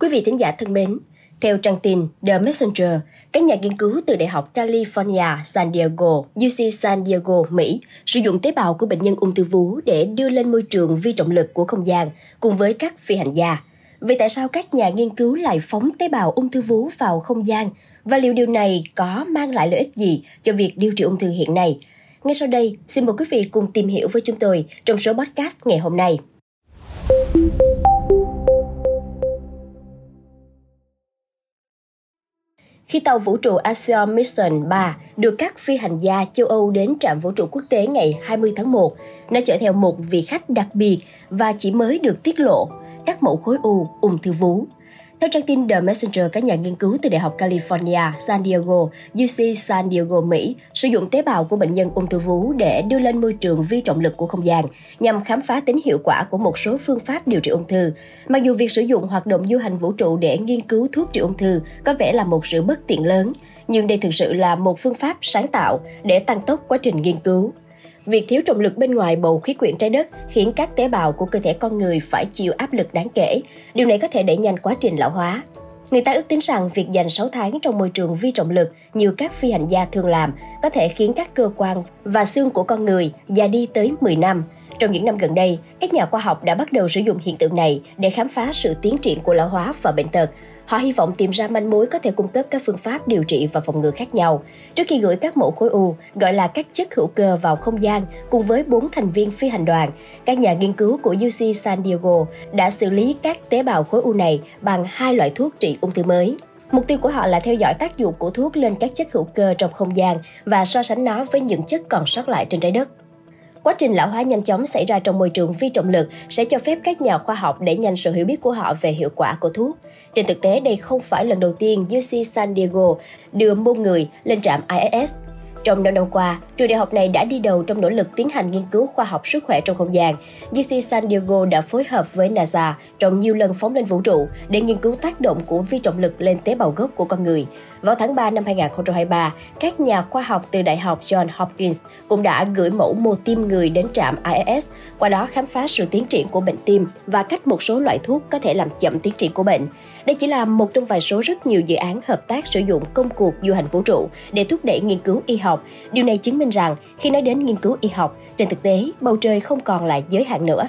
Quý vị thính giả thân mến, theo trang tin The Messenger, các nhà nghiên cứu từ Đại học California, San Diego, UC San Diego, Mỹ sử dụng tế bào của bệnh nhân ung thư vú để đưa lên môi trường vi trọng lực của không gian cùng với các phi hành gia. Vậy tại sao các nhà nghiên cứu lại phóng tế bào ung thư vú vào không gian và liệu điều này có mang lại lợi ích gì cho việc điều trị ung thư hiện nay? Ngay sau đây, xin mời quý vị cùng tìm hiểu với chúng tôi trong số podcast ngày hôm nay. Khi tàu vũ trụ Axiom Mission 3 được các phi hành gia châu Âu đến trạm vũ trụ quốc tế ngày 20 tháng 1, nó chở theo một vị khách đặc biệt và chỉ mới được tiết lộ các mẫu khối u ung thư vú. Theo trang tin The Messenger, các nhà nghiên cứu từ Đại học California, San Diego, UC San Diego, Mỹ sử dụng tế bào của bệnh nhân ung thư vú để đưa lên môi trường vi trọng lực của không gian nhằm khám phá tính hiệu quả của một số phương pháp điều trị ung thư. Mặc dù việc sử dụng hoạt động du hành vũ trụ để nghiên cứu thuốc trị ung thư có vẻ là một sự bất tiện lớn, nhưng đây thực sự là một phương pháp sáng tạo để tăng tốc quá trình nghiên cứu. Việc thiếu trọng lực bên ngoài bầu khí quyển trái đất khiến các tế bào của cơ thể con người phải chịu áp lực đáng kể. Điều này có thể đẩy nhanh quá trình lão hóa. Người ta ước tính rằng việc dành 6 tháng trong môi trường vi trọng lực như các phi hành gia thường làm có thể khiến các cơ quan và xương của con người già đi tới 10 năm. Trong những năm gần đây, các nhà khoa học đã bắt đầu sử dụng hiện tượng này để khám phá sự tiến triển của lão hóa và bệnh tật, Họ hy vọng tìm ra manh mối có thể cung cấp các phương pháp điều trị và phòng ngừa khác nhau. Trước khi gửi các mẫu khối u, gọi là các chất hữu cơ vào không gian cùng với bốn thành viên phi hành đoàn, các nhà nghiên cứu của UC San Diego đã xử lý các tế bào khối u này bằng hai loại thuốc trị ung thư mới. Mục tiêu của họ là theo dõi tác dụng của thuốc lên các chất hữu cơ trong không gian và so sánh nó với những chất còn sót lại trên trái đất. Quá trình lão hóa nhanh chóng xảy ra trong môi trường phi trọng lực sẽ cho phép các nhà khoa học đẩy nhanh sự hiểu biết của họ về hiệu quả của thuốc. Trên thực tế, đây không phải lần đầu tiên UC San Diego đưa môn người lên trạm ISS trong năm năm qua, trường đại học này đã đi đầu trong nỗ lực tiến hành nghiên cứu khoa học sức khỏe trong không gian. UC San Diego đã phối hợp với NASA trong nhiều lần phóng lên vũ trụ để nghiên cứu tác động của vi trọng lực lên tế bào gốc của con người. Vào tháng 3 năm 2023, các nhà khoa học từ Đại học John Hopkins cũng đã gửi mẫu mô tim người đến trạm ISS, qua đó khám phá sự tiến triển của bệnh tim và cách một số loại thuốc có thể làm chậm tiến triển của bệnh. Đây chỉ là một trong vài số rất nhiều dự án hợp tác sử dụng công cuộc du hành vũ trụ để thúc đẩy nghiên cứu y học. Điều này chứng minh rằng khi nói đến nghiên cứu y học, trên thực tế bầu trời không còn là giới hạn nữa.